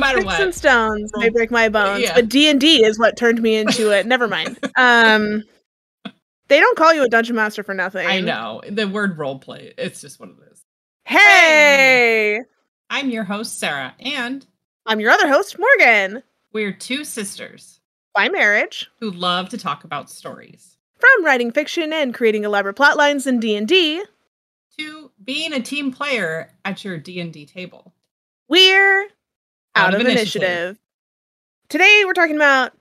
no matter what. and stones may break my bones, Yeah. but D and D is what turned me into it. Never mind. Um, they don't call you a dungeon master for nothing. I know the word role play. It's just what it is. Hey, I'm your host Sarah, and I'm your other host, Morgan. we're two sisters By marriage, who love to talk about stories. from writing fiction and creating elaborate plot lines in D and D, To being a team player at your D and D table. we're out, of, initiative. Today, we're talking about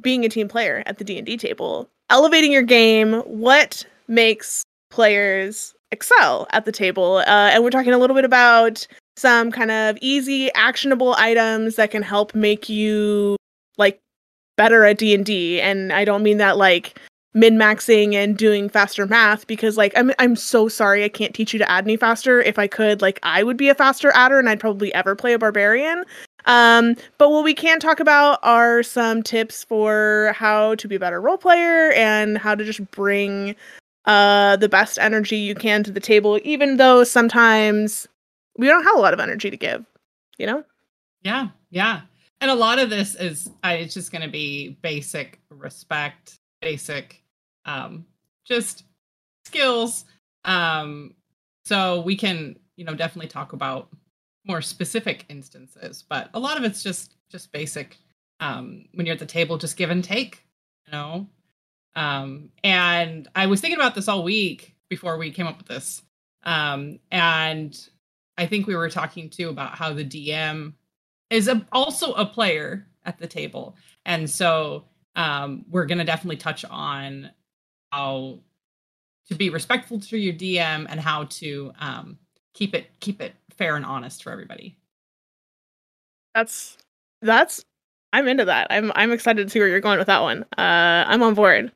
being a team player at the D and D table, elevating your game. What makes players excel at the table? Uh, and we're talking a little bit about some kind of easy, actionable items that can help make you like better at D and I don't mean that like min maxing and doing faster math because like I'm I'm so sorry I can't teach you to add any faster. If I could, like I would be a faster adder and I'd probably ever play a barbarian. Um, but what we can talk about are some tips for how to be a better role player and how to just bring uh the best energy you can to the table, even though sometimes we don't have a lot of energy to give, you know? Yeah, yeah. And a lot of this is uh, it's just going to be basic respect, basic um just skills. Um so we can, you know, definitely talk about more specific instances, but a lot of it's just just basic um when you're at the table just give and take, you know. Um and I was thinking about this all week before we came up with this. Um and I think we were talking too about how the DM is a, also a player at the table, and so um, we're going to definitely touch on how to be respectful to your DM and how to um, keep it keep it fair and honest for everybody. That's that's I'm into that. I'm I'm excited to see where you're going with that one. Uh I'm on board.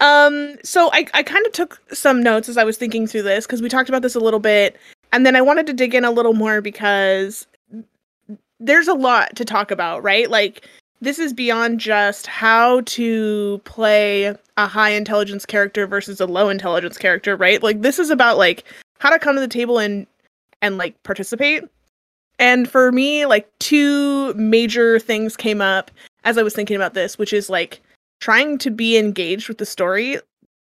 Um so I I kind of took some notes as I was thinking through this cuz we talked about this a little bit and then I wanted to dig in a little more because there's a lot to talk about, right? Like this is beyond just how to play a high intelligence character versus a low intelligence character, right? Like this is about like how to come to the table and and like participate. And for me, like two major things came up as I was thinking about this, which is like trying to be engaged with the story.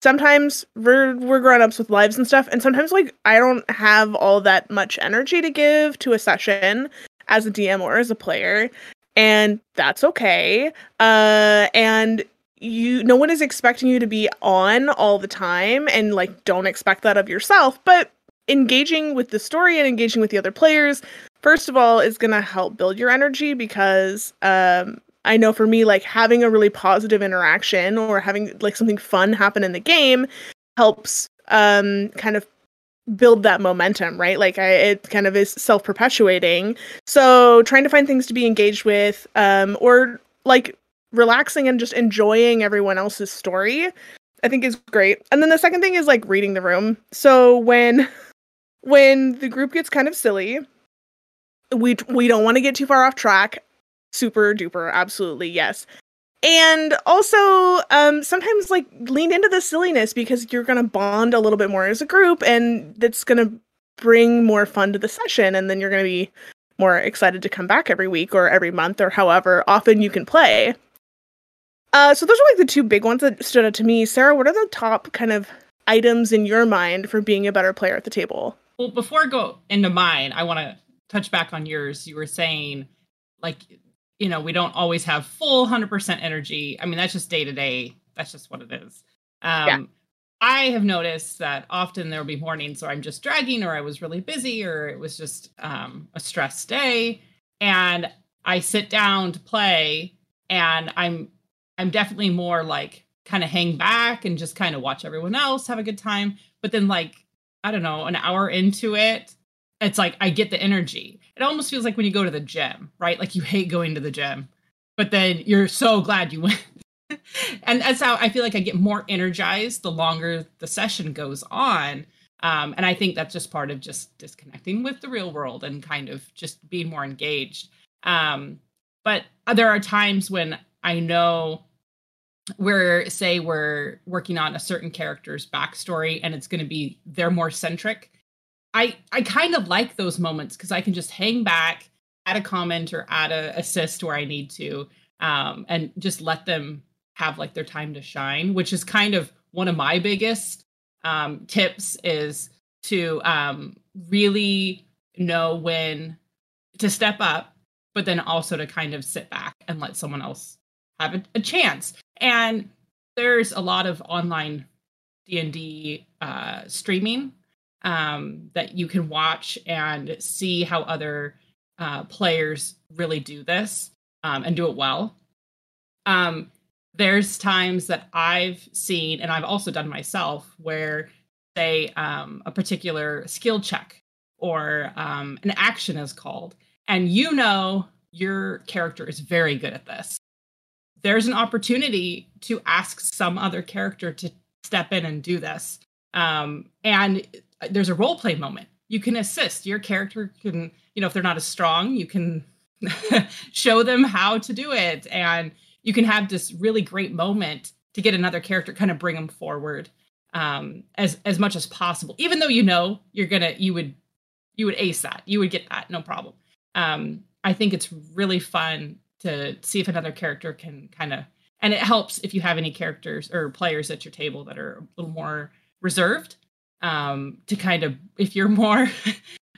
Sometimes we're we're grown ups with lives and stuff, and sometimes like I don't have all that much energy to give to a session as a DM or as a player, and that's okay. Uh, and you, no one is expecting you to be on all the time, and like don't expect that of yourself. But engaging with the story and engaging with the other players first of all is going to help build your energy because um I know for me like having a really positive interaction or having like something fun happen in the game helps um kind of build that momentum, right? Like I it kind of is self-perpetuating. So trying to find things to be engaged with um or like relaxing and just enjoying everyone else's story I think is great. And then the second thing is like reading the room. So when when the group gets kind of silly, we we don't want to get too far off track. Super duper, absolutely yes. And also, um, sometimes like lean into the silliness because you're gonna bond a little bit more as a group, and that's gonna bring more fun to the session, and then you're gonna be more excited to come back every week or every month or however often you can play. Uh, so those are like the two big ones that stood out to me. Sarah, what are the top kind of items in your mind for being a better player at the table? Well, before I go into mine, I want to touch back on yours. You were saying, like, you know, we don't always have full 100% energy. I mean, that's just day to day. That's just what it is. Um, Yeah. I have noticed that often there will be mornings where I'm just dragging, or I was really busy, or it was just um, a stressed day, and I sit down to play, and I'm I'm definitely more like kind of hang back and just kind of watch everyone else have a good time. But then, like I don't know, an hour into it, it's like I get the energy. It almost feels like when you go to the gym, right? Like you hate going to the gym, but then you're so glad you went. and that's how I feel like I get more energized the longer the session goes on. Um, and I think that's just part of just disconnecting with the real world and kind of just being more engaged. Um, but there are times when I know where say we're working on a certain character's backstory and it's going to be they're more centric i i kind of like those moments because i can just hang back add a comment or add a assist where I need to, um, and just let them have like their time to shine, which is kind of one of my biggest um, tips is to um, really know when to step up, but then also to kind of sit back and let someone else have a, a chance. And there's a lot of online D and D uh, streaming um, that you can watch and see how other uh, players really do this um, and do it well. Um, there's times that I've seen, and I've also done myself, where say um, a particular skill check or um, an action is called, and you know your character is very good at this. There's an opportunity to ask some other character to step in and do this. Um, and there's a role play moment. You can assist. Your character can, you know, if they're not as strong, you can show them how to do it. And you can have this really great moment to get another character, kind of bring them forward um, as as much as possible. Even though you know you're gonna, you would you would ace that, you would get that, no problem. Um, I think it's really fun to see if another character can kind of, and it helps if you have any characters or players at your table that are a little more reserved um, to kind of if you're more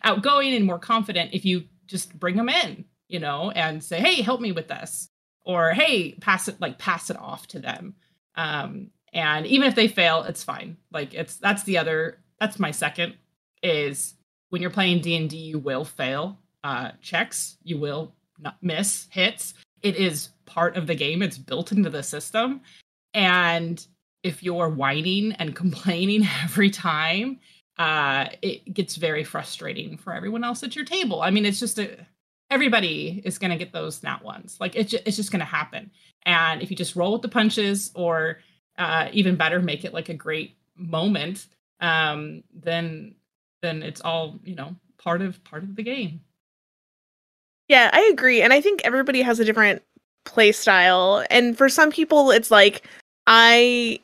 outgoing and more confident if you just bring them in you know and say hey help me with this or hey pass it like pass it off to them. Um, and even if they fail it's fine. Like it's that's the other that's my second is when you're playing d&d you will fail uh, checks. You will not miss hits it is part of the game it's built into the system and if you're whining and complaining every time, uh, it gets very frustrating for everyone else at your table. I mean, it's just a everybody is going to get those nat ones. Like it's just, it's just going to happen. And if you just roll with the punches, or uh, even better, make it like a great moment, um, then then it's all you know part of part of the game. Yeah, I agree, and I think everybody has a different play style, and for some people, it's like I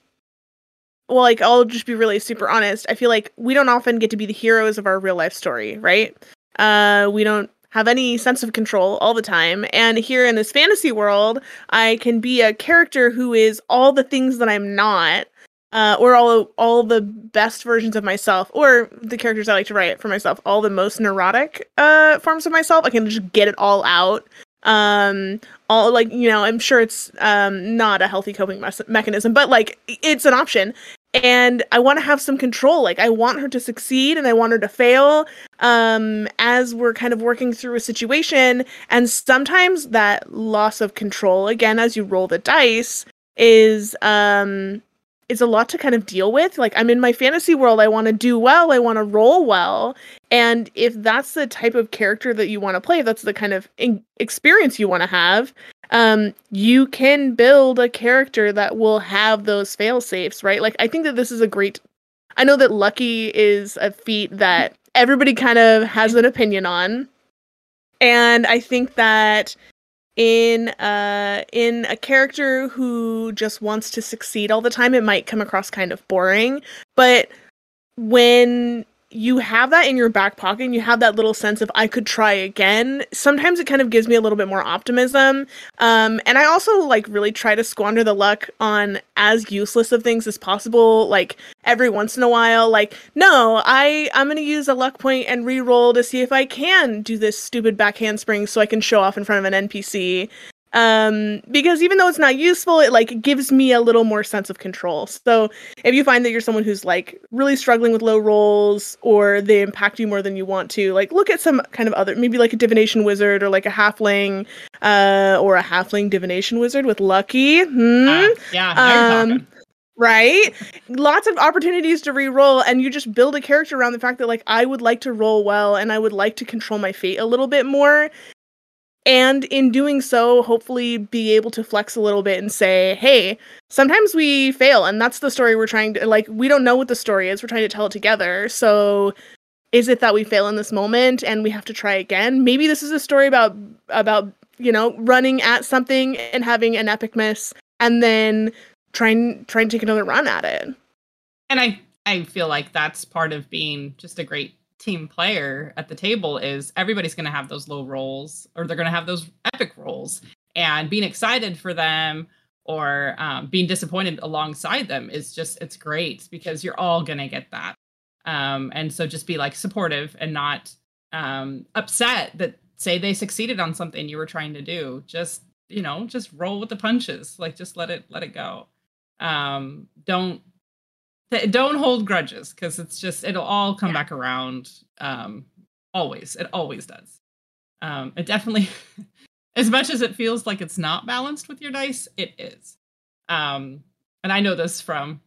well, like I'll just be really super honest. I feel like we don't often get to be the heroes of our real life story, right? Uh, we don't have any sense of control all the time. And here in this fantasy world, I can be a character who is all the things that I'm not, uh, or all all the best versions of myself, or the characters I like to write for myself, all the most neurotic uh, forms of myself. I can just get it all out um all like you know i'm sure it's um not a healthy coping mechanism but like it's an option and i want to have some control like i want her to succeed and i want her to fail um as we're kind of working through a situation and sometimes that loss of control again as you roll the dice is um is a lot to kind of deal with. Like I'm in my fantasy world, I want to do well, I want to roll well. And if that's the type of character that you want to play, if that's the kind of in- experience you want to have, um, you can build a character that will have those fail safes, right? Like I think that this is a great. I know that lucky is a feat that everybody kind of has an opinion on, and I think that in uh in a character who just wants to succeed all the time it might come across kind of boring. But when you have that in your back pocket and you have that little sense of I could try again, sometimes it kind of gives me a little bit more optimism. Um, and I also like really try to squander the luck on as useless of things as possible. Like every once in a while, like, no, I, I'm to use a luck point and re-roll to see if I can do this stupid back handspring so I can show off in front of an NPC um because even though it's not useful it like gives me a little more sense of control. So if you find that you're someone who's like really struggling with low rolls or they impact you more than you want to like look at some kind of other maybe like a divination wizard or like a halfling uh or a halfling divination wizard with lucky. Hmm? uh, yeah um right? Lots of opportunities to re-roll and you just build a character around the fact that like i would like to roll well and i would like to control my fate a little bit more and in doing so hopefully be able to flex a little bit and say hey sometimes we fail and that's the story we're trying to like we don't know what the story is we're trying to tell it together. So is it that we fail in this moment and we have to try again? Maybe this is a story about about you know running at something and having an epic miss and then trying trying to take another run at it. And i i feel like that's part of being just a great team player at the table is everybody's going to have those low rolls or they're going to have those epic rolls and being excited for them or um, being disappointed alongside them is just it's great because you're all going to get that. Um, and so just be like supportive and not um, upset that say they succeeded on something you were trying to do. Just you know just roll with the punches. Like just let it let it go. Um don't don't hold grudges because it's just it'll all come yeah. back around um always it always does. Um it definitely as much as it feels like it's not balanced with your dice it is. Um and i know this from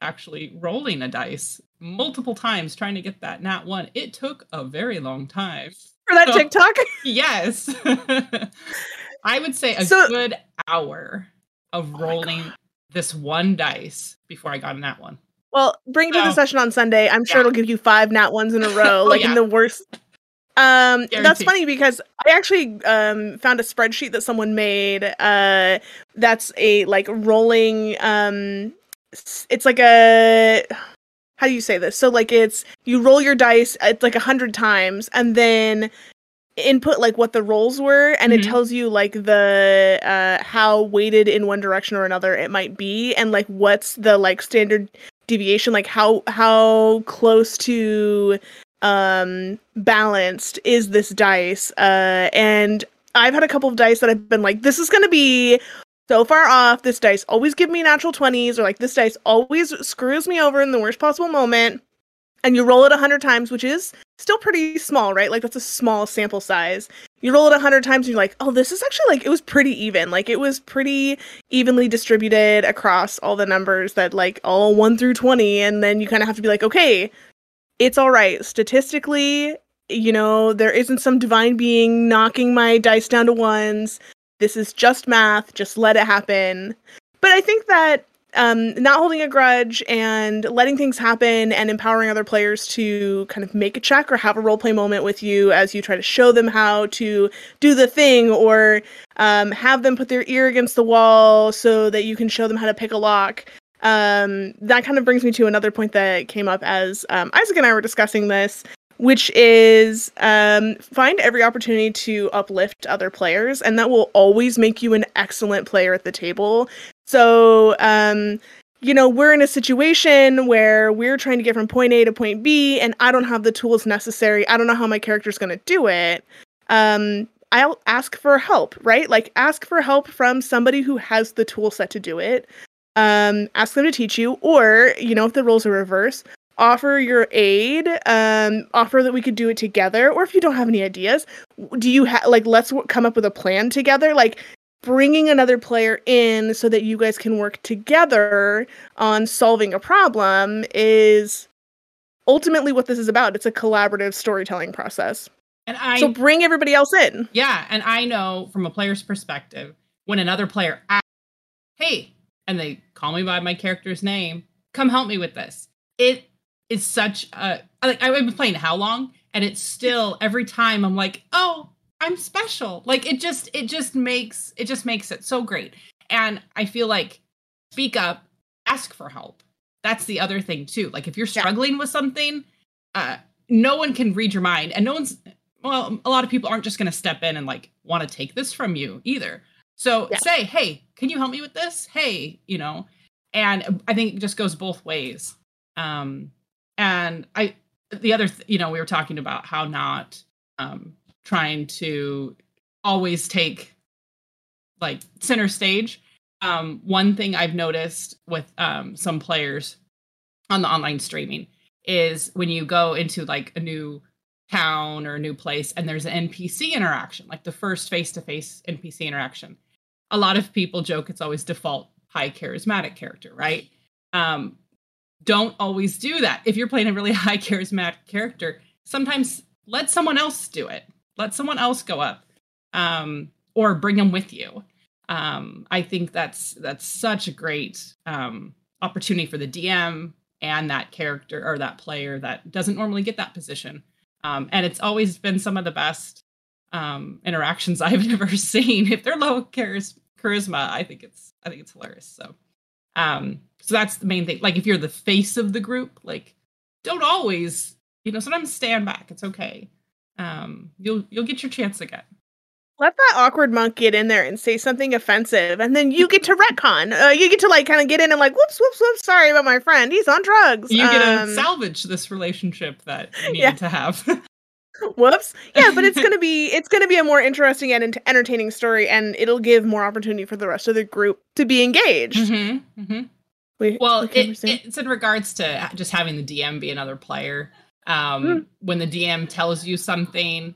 actually rolling a dice multiple times trying to get that nat one. It took a very long time. For that so, tiktok? yes. I would say a so, good hour of oh rolling oh this one dice before i got in that one well, bring it to the session on Sunday. I'm sure yeah. it'll give you five nat ones in a row, oh, like yeah. in the worst. Um, that's funny because I actually um found a spreadsheet that someone made. Uh, that's a like rolling. Um, it's like a how do you say this? So like it's you roll your dice it's like a hundred times, and then input like what the rolls were and mm-hmm. it tells you like the uh how weighted in one direction or another it might be and like what's the like standard deviation like how how close to um balanced is this dice? Uh and i've had a couple of dice that i've been like this is going to be so far off. This dice always give me natural 20s or like this dice always screws me over in the worst possible moment. And you roll it 100 times which is still pretty small right? Like that's a small sample size you roll it a 100 times and you're like oh this is actually like it was pretty even. Like it was pretty evenly distributed across all the numbers that like all 1 through 20 and then you kind of have to be like okay it's all right. Statistically you know there isn't some divine being knocking my dice down to ones. This is just math. Just let it happen. But i think that um, not holding a grudge and letting things happen and empowering other players to kind of make a check or have a role play moment with you as you try to show them how to do the thing or um, have them put their ear against the wall so that you can show them how to pick a lock. Um, that kind of brings me to another point that came up as um, Isaac and I were discussing this which is um, find every opportunity to uplift other players, and that will always make you an excellent player at the table. So, um, you know, we're in a situation where we're trying to get from point A to point B, and I don't have the tools necessary. I don't know how my character's going to do it. Um, I'll ask for help, right? Like, ask for help from somebody who has the tool set to do it. Um, ask them to teach you, or, you know, if the roles are reversed, offer your aid um offer that we could do it together or if you don't have any ideas do you have like let's w- come up with a plan together like bringing another player in so that you guys can work together on solving a problem is ultimately what this is about. It's a collaborative storytelling process. And i so bring everybody else in. Yeah and i know from a player's perspective when another player asks hey and they call me by my character's name come help me with this. It is such a like I've been playing how long, and it's still every time I'm like, oh, I'm special. Like it just it just makes it just makes it so great. And I feel like speak up, ask for help. That's the other thing too. Like if you're struggling yeah. with something, uh, no one can read your mind, and no one's well, a lot of people aren't just going to step in and like want to take this from you either. So yeah. say, hey, can you help me with this? Hey, you know, and I think it just goes both ways. Um, and i the other th- you know we were talking about how not um trying to always take like center stage um one thing i've noticed with um some players on the online streaming is when you go into like a new town or a new place and there's an npc interaction like the first face-to-face npc interaction a lot of people joke it's always default high charismatic character right um don't always do that. If you're playing a really high charismatic character, sometimes let someone else do it. Let someone else go up, um, or bring them with you. Um, I think that's that's such a great um, opportunity for the DM and that character or that player that doesn't normally get that position. Um, and it's always been some of the best um, interactions I've ever seen. If they're low charis- charisma, I think it's I think it's hilarious. So um, so that's the main thing. Like if you're the face of the group, like don't always you know, sometimes stand back. It's okay. Um, you'll you'll get your chance again. Let that awkward monk get in there and say something offensive, and then you get to retcon. Uh, you get to like kind of get in and like, whoops, whoops, whoops. Sorry about my friend. He's on drugs. You get to Um, salvage this relationship that you needed Yeah. to have. Whoops. Yeah, but it's gonna be it's gonna be a more interesting and ent- entertaining story, and it'll give more opportunity for the rest of the group to be engaged. Mhm, mhm. We- Well, we it, it's in regards to just having the DM be another player. Um, Mm. When the DM tells you something,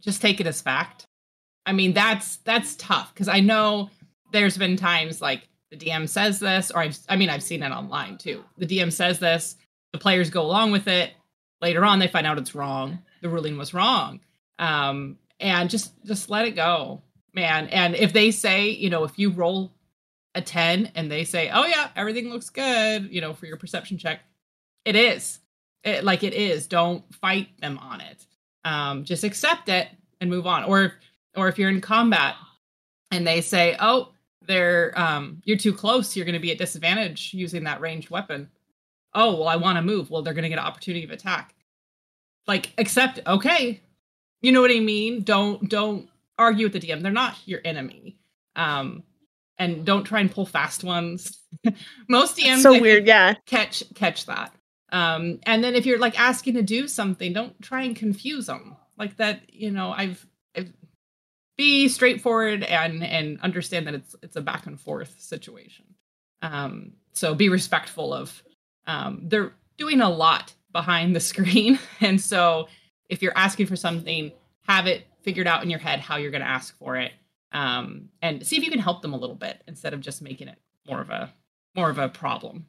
just take it as fact. I mean, that's that's tough because I know there's been times like the DM says this, or I've I mean I've seen it online too. The DM says this, the players go along with it. Later on, they find out it's wrong. The ruling was wrong, um, and just just let it go, man. And if they say, you know, if you roll a 10 and they say, oh, yeah, everything looks good, you know, for your perception check, it is. It, like it is. Don't fight them on it. Um, just accept it and move on. Or, or if you're in combat and they say, oh, they're um, you're too close, you're going to be at disadvantage using that ranged weapon. Oh, well, I want to move. Well, they're going to get an opportunity of attack. Like, accept. Okay, you know what I mean. Don't don't argue with the DM. They're not your enemy. Um, and don't try and pull fast ones. Most DMs so weird, yeah. catch catch that. Um, and then if you're like asking to do something, don't try and confuse them like that. You know, I've, I've be straightforward and and understand that it's it's a back and forth situation. Um, so be respectful of. Um, they're doing a lot behind the screen, and so if you're asking for something, have it figured out in your head how you're going to ask for it, um, and see if you can help them a little bit instead of just making it more of a more of a problem.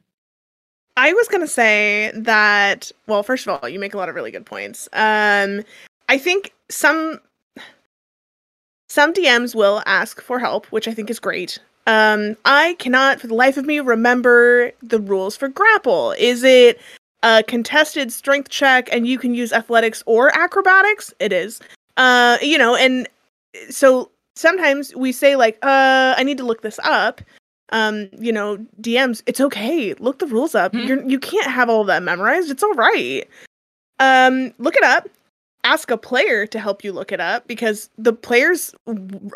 I was gonna say that. Well, first of all, you make a lot of really good points. Um, I think some some DMs will ask for help, which I think is great. Um, I cannot, for the life of me, remember the rules for grapple. Is it a contested strength check, and you can use athletics or acrobatics? It is. Uh, you know, and so sometimes we say like, "Uh, I need to look this up." Um you know dms it's okay. Look the rules up. Mhm. you're you can't have all that memorized. It's all right. Um look it up. Ask a player to help you look it up because the players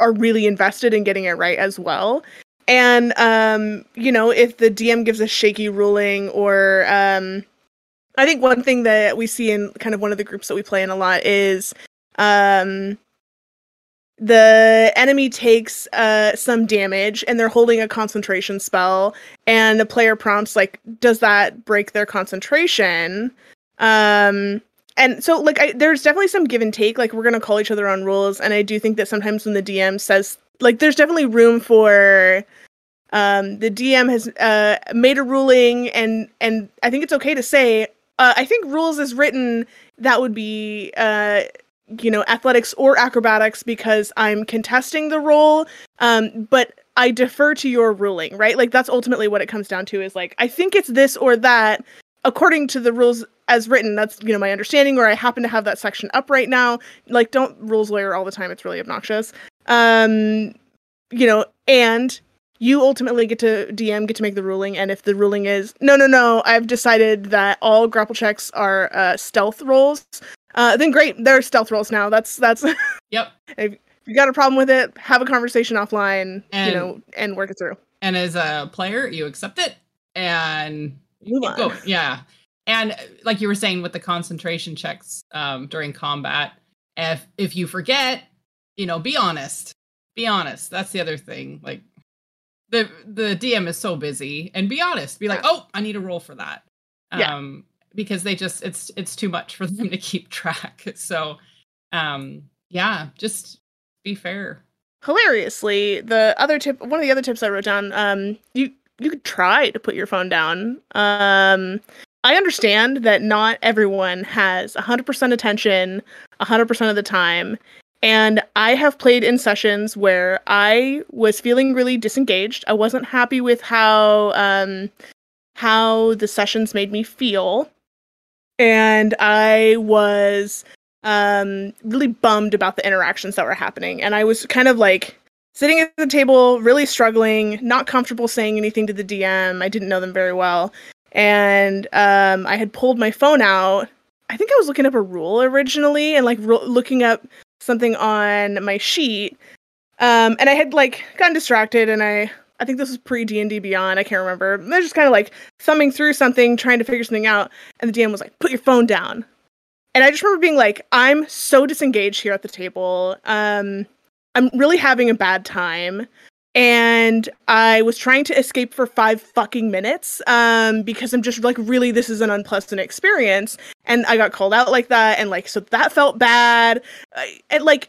are really invested in getting it right as well. And um you know if the dm gives a shaky ruling or um i think one thing that we see in kind of one of the groups that we play in a lot is um the enemy takes uh some damage and they're holding a concentration spell and the player prompts like does that break their concentration? Um and so like I, there's definitely some give and take like we're gonna call each other on rules. And i do think that sometimes when the dm says like there's definitely room for um the dm has uh made a ruling and and i think it's okay to say uh, i think rules is written that would be uh you know athletics or acrobatics because i'm contesting the role um but i defer to your ruling right? Like that's ultimately what it comes down to is like i think it's this or that according to the rules as written. That's you know my understanding or i happen to have that section up right now. Like don't rules lawyer all the time. It's really obnoxious. Um you know and you ultimately get to dm get to make the ruling. And if the ruling is no no no i've decided that all grapple checks are uh, stealth rolls uh, then great they're stealth rolls now that's that's Yep. if you got a problem with it have a conversation offline And- you know and work it through And as a player, you accept it and Move on. going. Yeah. And uh, like you were saying with the concentration checks um, during combat, if if you forget, you know, be honest. Be honest. That's the other thing. Like the the DM is so busy, and be honest. Be like, oh, I need a roll for that. Yeah. Um, because they just it's it's too much for them to keep track. So, um, yeah, just be fair. hilariously the other tip one of the other tips i wrote down um you you could try to put your phone down um i understand that not everyone has 100% attention 100% of the time and i have played in sessions where i was feeling really disengaged i wasn't happy with how um how the sessions made me feel and i was um really bummed about the interactions that were happening. And i was kind of like sitting at the table really struggling not comfortable saying anything to the dm i didn't know them very well. And um i had pulled my phone out. I think I was looking up a rule originally and like looking up something on my sheet. Um, and I had like gotten distracted and I I think this was pre D and D Beyond. I can't remember. I was just kind of like thumbing through something, trying to figure something out, and the DM was like, "Put your phone down." And I just remember being like, "I'm so disengaged here at the table. Um, I'm really having a bad time." And I was trying to escape for five fucking minutes um, because I'm just like, really, this is an unpleasant experience. And I got called out like that. And like, so that felt bad. and like,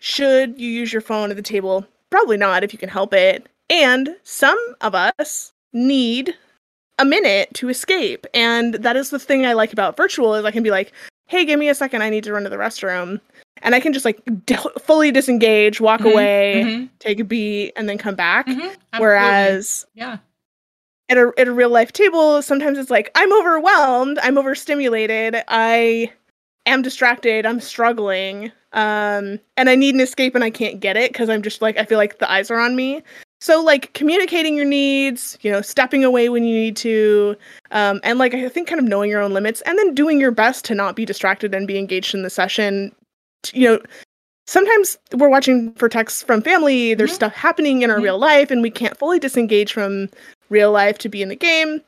should you use your phone at the table? Probably not if you can help it. And some of us need a minute to escape. And that is the thing I like about virtual is I can be like, "Hey, give me a second. I need to run to the restroom." And I can just like d- fully disengage, walk mm-hmm, away, mm-hmm. take a beat, and then come back. Mm-hmm, Whereas, yeah, at a at a real life table, sometimes it's like I'm overwhelmed, I'm overstimulated, I am distracted, I'm struggling, um, and I need an escape, and I can't get it because I'm just like I feel like the eyes are on me. So like communicating your needs, you know, stepping away when you need to, um, and like I think kind of knowing your own limits, and then doing your best to not be distracted and be engaged in the session. You know, sometimes we're watching for texts from family. There's mm-hmm. stuff happening in our mm-hmm. real life, and we can't fully disengage from real life to be in the game.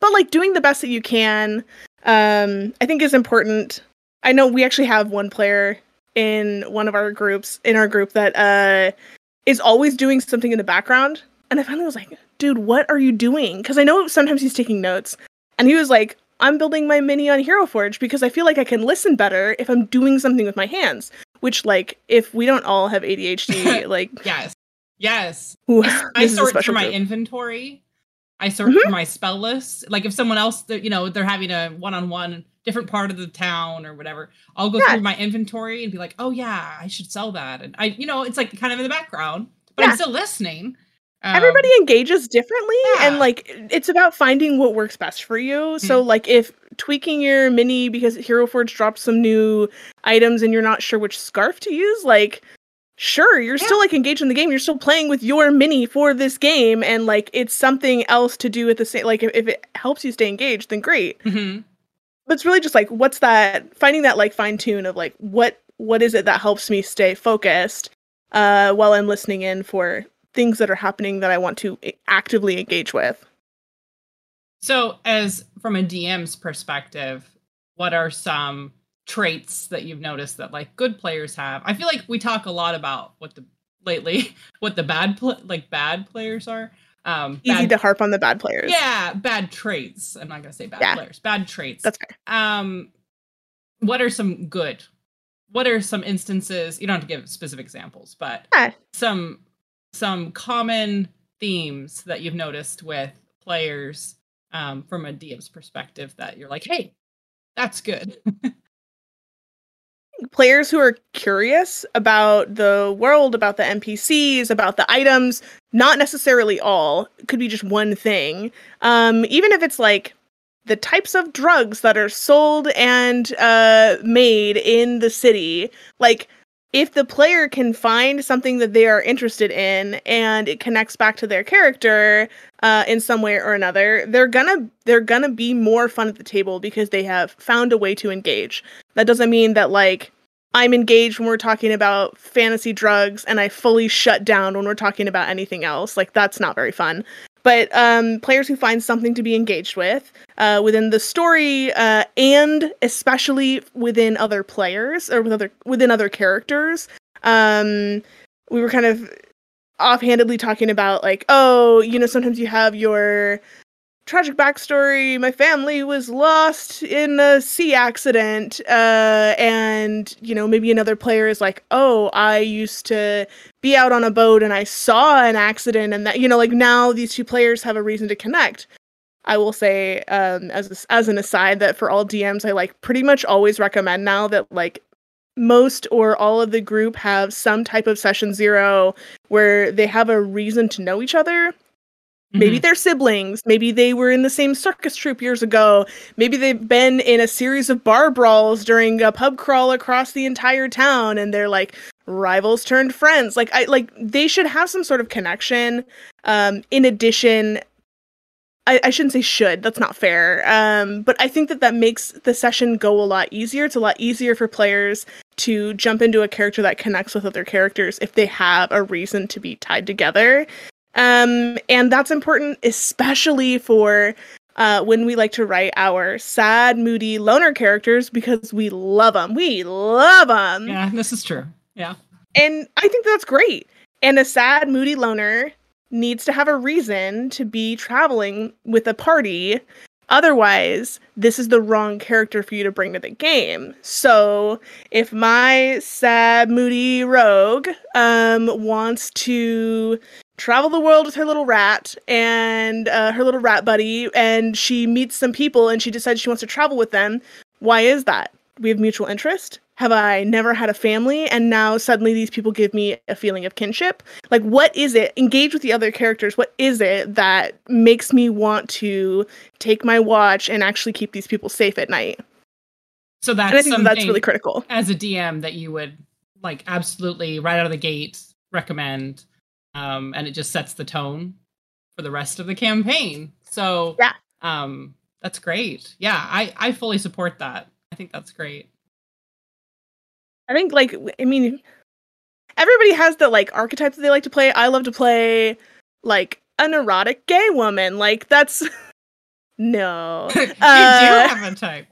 But like doing the best that you can, um, I think is important. I know we actually have one player in one of our groups in our group that uh is always doing something in the background. And I finally was like, dude, what are you doing? Because I know sometimes he's taking notes. And he was like, I'm building my mini on Hero Forge because I feel like I can listen better if I'm doing something with my hands. Which, like, if we don't all have ADHD, like, yes, yes, ooh, I sort through my inventory. I sort mm-hmm. through my spell list. Like, if someone else, you know, they're having a one-on-one different part of the town or whatever, I'll go yeah. through my inventory and be like, oh yeah, I should sell that. And I, you know, it's like kind of in the background, but yeah. I'm still listening. Um, Everybody engages differently, yeah. and like it's about finding what works best for you. Mm-hmm. So, like, if tweaking your mini because Hero Forge dropped some new items and you're not sure which scarf to use, like, sure, you're yeah. still like engaged in the game. You're still playing with your mini for this game, and like it's something else to do with the same. Like, if, if it helps you stay engaged, then great. Mm-hmm it's really just like what's that finding that like fine tune of like what what is it that helps me stay focused uh while i'm listening in for things that are happening that i want to actively engage with. So as from a dm's perspective what are some traits that you've noticed that like good players have? I feel like we talk a lot about what the lately what the bad pl- like bad players are um, Easy bad, to harp on the bad players. Yeah, bad traits. I'm not gonna say bad yeah. players. Bad traits. That's fair. Um, what are some good? What are some instances? You don't have to give specific examples, but yeah. some some common themes that you've noticed with players um, from a DM's perspective that you're like, hey, that's good. players who are curious about the world, about the NPCs, about the items, not necessarily all, could be just one thing. Um, even if it's like the types of drugs that are sold and uh, made in the city, like if the player can find something that they are interested in and it connects back to their character uh, in some way or another, they're gonna they're gonna be more fun at the table because they have found a way to engage. That doesn't mean that like I'm engaged when we're talking about fantasy drugs and I fully shut down when we're talking about anything else. Like that's not very fun. But um, players who find something to be engaged with uh, within the story uh, and especially within other players or with other within other characters. Um, we were kind of offhandedly talking about like, oh, you know, sometimes you have your tragic backstory. My family was lost in a sea accident uh, and you know maybe another player is like oh i used to be out on a boat and i saw an accident and that you know like now these two players have a reason to connect. I will say um, as as an aside that for all dms i like pretty much always recommend now that like most or all of the group have some type of session zero where they have a reason to know each other Maybe mm-hmm. they're siblings. Maybe they were in the same circus troupe years ago. Maybe they've been in a series of bar brawls during a pub crawl across the entire town and they're like rivals turned friends. Like I like they should have some sort of connection. Um in addition I, I shouldn't say should. That's not fair. Um, but I think that that makes the session go a lot easier. It's a lot easier for players to jump into a character that connects with other characters if they have a reason to be tied together. Um, and that's important, especially for uh, when we like to write our sad, moody loner characters because we love them. We love them. Yeah, this is true. Yeah. And I think that's great. And a sad, moody loner needs to have a reason to be traveling with a party. Otherwise, this is the wrong character for you to bring to the game. So, if my sad, moody rogue um, wants to travel the world with her little rat and uh, her little rat buddy, and she meets some people and she decides she wants to travel with them, why is that? We have mutual interest have I never had a family and now suddenly these people give me a feeling of kinship? Like, what is it? Engage with the other characters. What is it that makes me want to take my watch and actually keep these people safe at night? So that's and I think that's really critical as a DM that you would like absolutely right out of the gate recommend, um, and it just sets the tone for the rest of the campaign. So yeah, um, that's great. Yeah, I I fully support that. I think that's great. I think like I mean everybody has the like archetypes that they like to play. I love to play like an erotic gay woman. Like that's no. you uh, do have a type.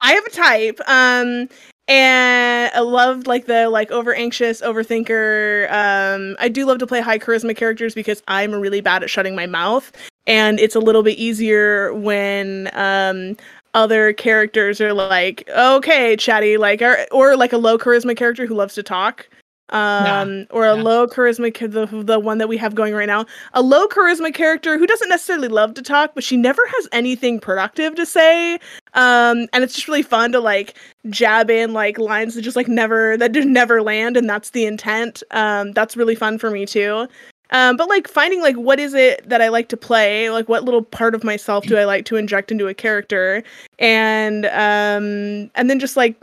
I have a type. Um and I love like the like over anxious overthinker. Um I do love to play high charisma characters because I'm really bad at shutting my mouth and it's a little bit easier when um other characters are like okay chatty like or, or like a low charisma character who loves to talk um or a low charisma the, the one that we have going right now. A low charisma character who doesn't necessarily love to talk but she never has anything productive to say. Um and it's just really fun to like jab in like lines that just like never that just never land and that's the intent. Um that's really fun for me too. Um, but like finding like what is it that I like to play, like what little part of myself do I like to inject into a character, and um, and then just like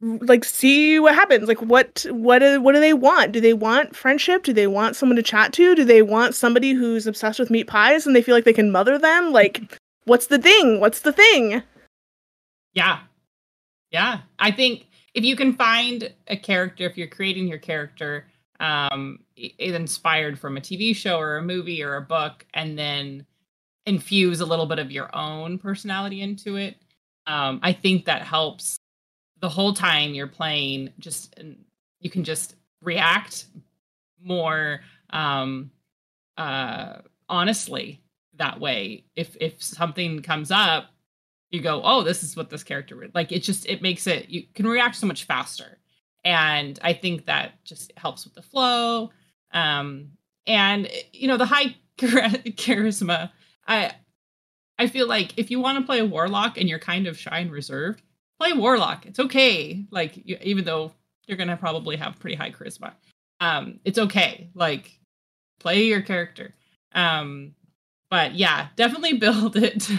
like see what happens. Like what what do, what do they want? Do they want friendship? Do they want someone to chat to? Do they want somebody who's obsessed with meat pies and they feel like they can mother them? Like what's the thing? What's the thing? Yeah. Yeah. I think if you can find a character if you're creating your character um, inspired from a TV show or a movie or a book, and then infuse a little bit of your own personality into it. Um, I think that helps the whole time you're playing. Just you can just react more um, uh, honestly that way. If if something comes up, you go, "Oh, this is what this character would like." It just it makes it you can react so much faster and i think that just helps with the flow um and you know the high charisma i i feel like if you want to play a warlock and you're kind of shy and reserved play warlock. It's okay. Like you, even though you're gonna probably have pretty high charisma. Um it's okay. Like play your character. Um but yeah definitely build it to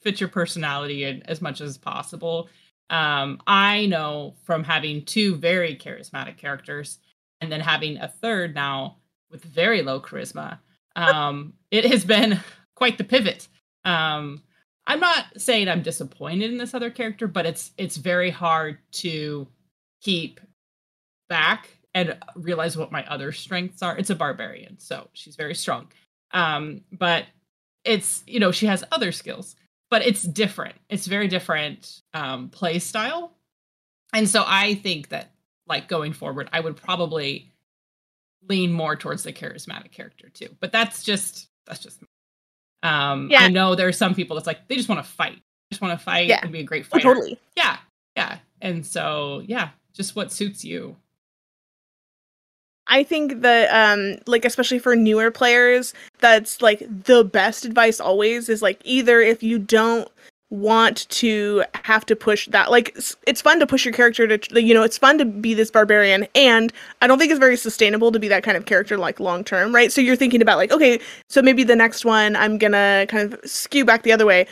fit your personality as much as possible. Um, I know from having two very charismatic characters and then having a third now with very low charisma, um, it has been quite the pivot. Um, I'm not saying I'm disappointed in this other character, but it's it's very hard to keep back and realize what my other strengths are. It's a barbarian, so she's very strong. Um, but it's you know she has other skills but it's different. It's very different um, play style, and so I think that like going forward, I would probably lean more towards the charismatic character too. But that's just that's just. Um, yeah. I know there are some people that's like they just want to fight, just want to fight yeah. and be a great oh, fighter. Oh, totally. Yeah, yeah, and so yeah, just what suits you. I think that um like especially for newer players, that's like the best advice always is like either if you don't want to have to push that like it's fun to push your character to you know it's fun to be this barbarian and i don't think it's very sustainable to be that kind of character like long term right so you're thinking about like okay so maybe the next one i'm gonna kind of skew back the other way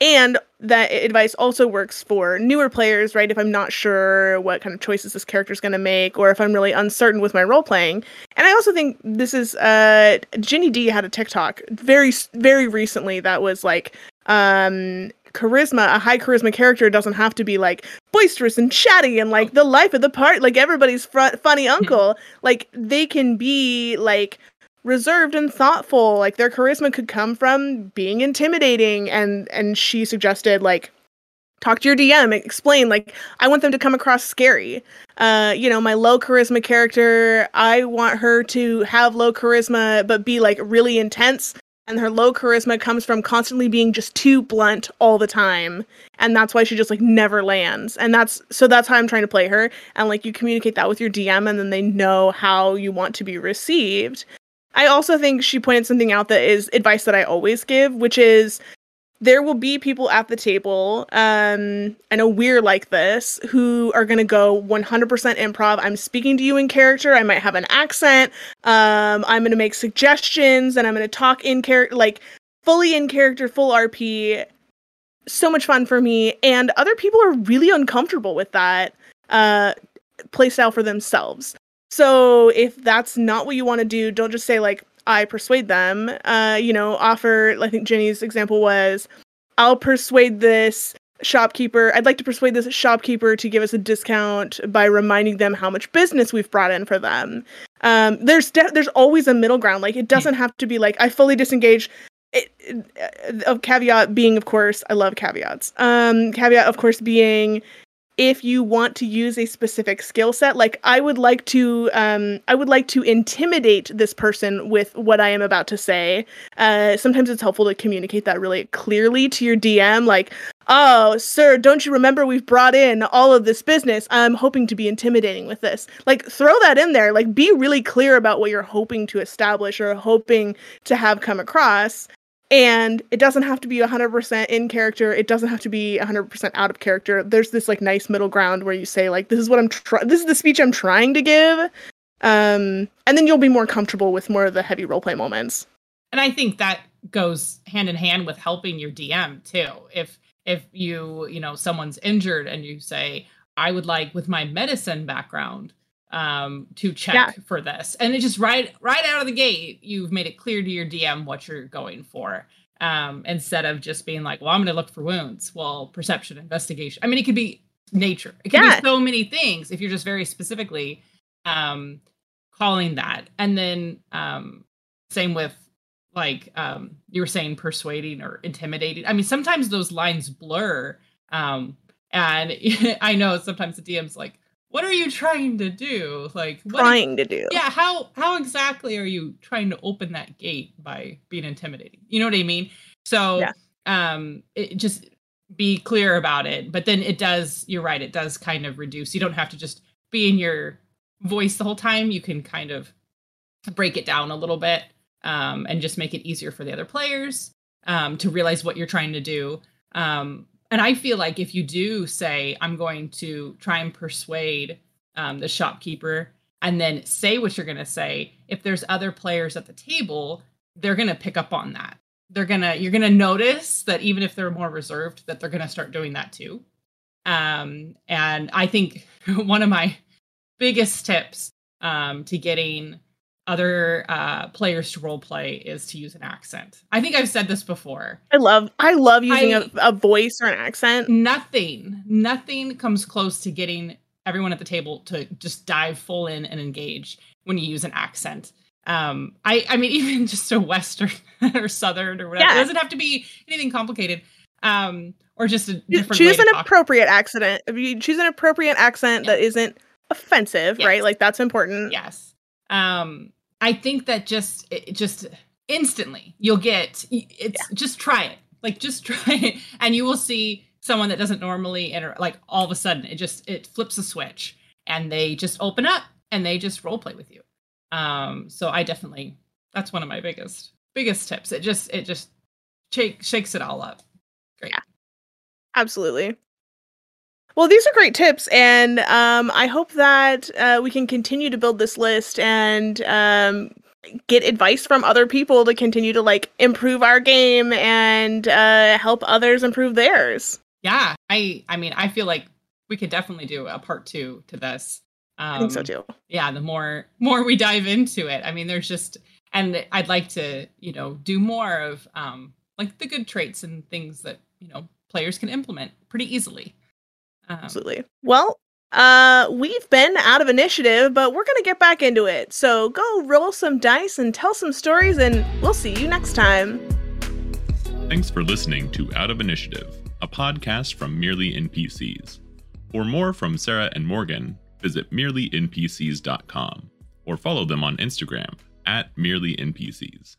and that advice also works for newer players, right? If I'm not sure what kind of choices this character is going to make, or if I'm really uncertain with my role playing. And I also think this is uh, Ginny Di had a TikTok very very recently that was like um charisma a high charisma character doesn't have to be like boisterous and chatty and like the life of the part like everybody's fr- funny hmm. uncle like they can be like reserved and thoughtful. Like their charisma could come from being intimidating and and she suggested like talk to your DM, explain like I want them to come across scary. Uh, you know, my low charisma character, I want her to have low charisma but be like really intense. And her low charisma comes from constantly being just too blunt all the time. And that's why she just like never lands. And that's so that's how I'm trying to play her. And like you communicate that with your DM and then they know how you want to be received. I also think she pointed something out that is advice that I always give, which is there will be people at the table, um, I know we're like this, who are going to go 100% improv. I'm speaking to you in character. I might have an accent. Um, I'm going to make suggestions and I'm going to talk in character, like fully in character, full RP. So much fun for me. And other people are really uncomfortable with that uh, playstyle for themselves. So if that's not what you want to do, don't just say like I persuade them. Uh, you know, offer. I think Ginny's example was, I'll persuade this shopkeeper. I'd like to persuade this shopkeeper to give us a discount by reminding them how much business we've brought in for them. Um, there's de- there's always a middle ground. Like it doesn't have to be like I fully disengage. It, uh, of caveat being, of course, I love caveats. Um, caveat, of course, being if you want to use a specific skill set like i would like to um, i would like to intimidate this person with what i am about to say. Uh, sometimes it's helpful to communicate that really clearly to your dm like oh sir don't you remember we've brought in all of this business? I'm hoping to be intimidating with this. Like throw that in there. Like be really clear about what you're hoping to establish or hoping to have come across and it doesn't have to be 100% in character. It doesn't have to be 100% out of character. There's this like nice middle ground where you say like this is what i'm trying this is the speech i'm trying to give. Um and then you'll be more comfortable with more of the heavy roleplay moments. And i think that goes hand in hand with helping your dm too. If if you you know someone's injured and you say i would like with my medicine background um to check yeah. for this. And it just right right out of the gate you've made it clear to your dm what you're going for um instead of just being like well i'm going to look for wounds. Well perception investigation. I mean it could be nature. It could yeah. be so many things if you're just very specifically um calling that. And then um same with like um you were saying persuading or intimidating. I mean sometimes those lines blur um and i know sometimes the dm's like what are you trying to do? Like trying to do. Yeah, how how exactly are you trying to open that gate by being intimidating? You know what I mean? So yeah. um it just be clear about it. But then it does, you're right, it does kind of reduce. You don't have to just be in your voice the whole time. You can kind of break it down a little bit um and just make it easier for the other players um to realize what you're trying to do. Um and I feel like if you do say, I'm going to try and persuade um, the shopkeeper and then say what you're going to say, if there's other players at the table, they're going to pick up on that. They're going to, you're going to notice that even if they're more reserved, that they're going to start doing that too. Um, and I think one of my biggest tips um, to getting other uh, players to role play is to use an accent. I think I've said this before. I love I love using I, a, a voice or an accent. Nothing, nothing comes close to getting everyone at the table to just dive full in and engage when you use an accent. Um, I I mean even just a western or southern or whatever. Yeah. It doesn't have to be anything complicated. Um, or just a different choose an appropriate accent. If you choose an appropriate accent yeah. that isn't offensive, yes. right? Like that's important. Yes. Um, I think that just it, just instantly you'll get it's yeah. just try it. Like just try it and you will see someone that doesn't normally enter like all of a sudden it just it flips a switch and they just open up and they just role play with you. Um so I definitely that's one of my biggest biggest tips. It just it just shake, shakes it all up. Great. Yeah. Absolutely. Well, these are great tips, and um, I hope that uh, we can continue to build this list and um, get advice from other people to continue to like improve our game and uh, help others improve theirs. Yeah, I I mean I feel like we could definitely do a part two to this. Um, I think so um, too. Yeah, the more more we dive into it, I mean, there's just and I'd like to you know do more of um like the good traits and things that you know players can implement pretty easily. Um, Absolutely. Well, uh, we've been out of initiative, but we're gonna get back into it. So go roll some dice and tell some stories, and we'll see you next time. Thanks for listening to Out of Initiative, a podcast from Merely NPCs. For more from Sarah and Morgan, visit merelynpcs.com or follow them on Instagram at merelynpcs.